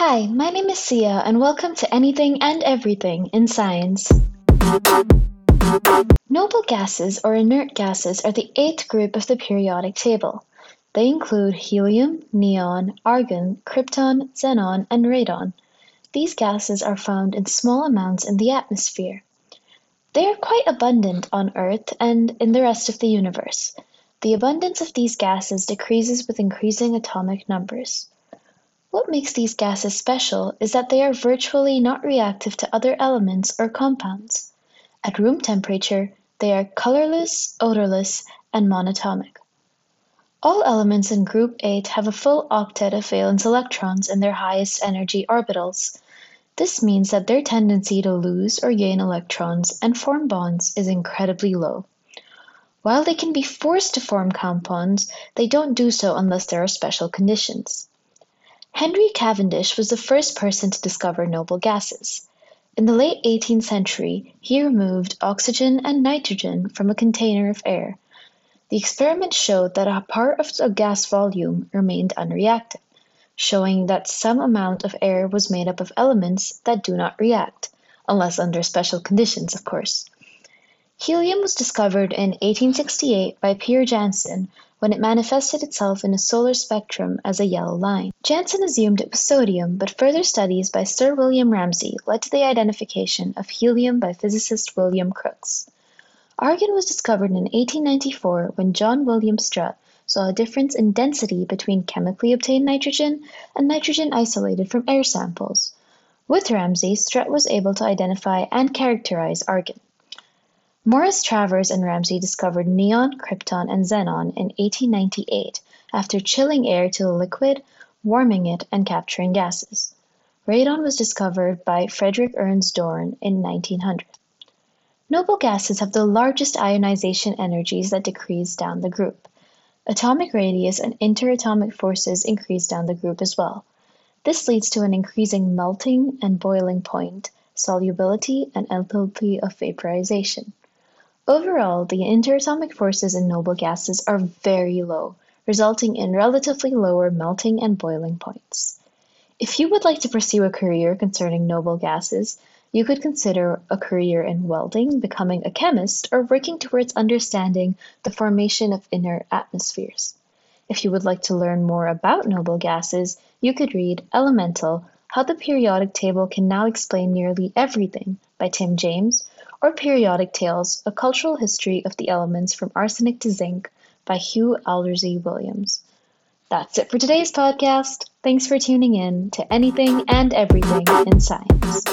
Hi, my name is Sia, and welcome to Anything and Everything in Science. Noble gases or inert gases are the eighth group of the periodic table. They include helium, neon, argon, krypton, xenon, and radon. These gases are found in small amounts in the atmosphere. They are quite abundant on Earth and in the rest of the universe. The abundance of these gases decreases with increasing atomic numbers. What makes these gases special is that they are virtually not reactive to other elements or compounds. At room temperature, they are colorless, odorless, and monatomic. All elements in group 8 have a full octet of valence electrons in their highest energy orbitals. This means that their tendency to lose or gain electrons and form bonds is incredibly low. While they can be forced to form compounds, they don't do so unless there are special conditions. Henry Cavendish was the first person to discover noble gases. In the late 18th century, he removed oxygen and nitrogen from a container of air. The experiment showed that a part of the gas volume remained unreacted, showing that some amount of air was made up of elements that do not react, unless under special conditions, of course. Helium was discovered in 1868 by Pierre Janssen when it manifested itself in a solar spectrum as a yellow line. Janssen assumed it was sodium, but further studies by Sir William Ramsay led to the identification of helium by physicist William Crookes. Argon was discovered in 1894 when John William Strutt saw a difference in density between chemically obtained nitrogen and nitrogen isolated from air samples. With Ramsay, Strutt was able to identify and characterize argon. Morris Travers and Ramsay discovered neon, krypton, and xenon in 1898 after chilling air to a liquid, warming it, and capturing gases. Radon was discovered by Frederick Ernst Dorn in 1900. Noble gases have the largest ionization energies that decrease down the group. Atomic radius and interatomic forces increase down the group as well. This leads to an increasing melting and boiling point, solubility, and enthalpy of vaporization. Overall, the interatomic forces in noble gases are very low, resulting in relatively lower melting and boiling points. If you would like to pursue a career concerning noble gases, you could consider a career in welding, becoming a chemist, or working towards understanding the formation of inner atmospheres. If you would like to learn more about noble gases, you could read Elemental How the Periodic Table Can Now Explain Nearly Everything by Tim James, or Periodic Tales: A Cultural History of the Elements from Arsenic to Zinc by Hugh Aldersey Williams. That's it for today's podcast. Thanks for tuning in to Anything and Everything in Science.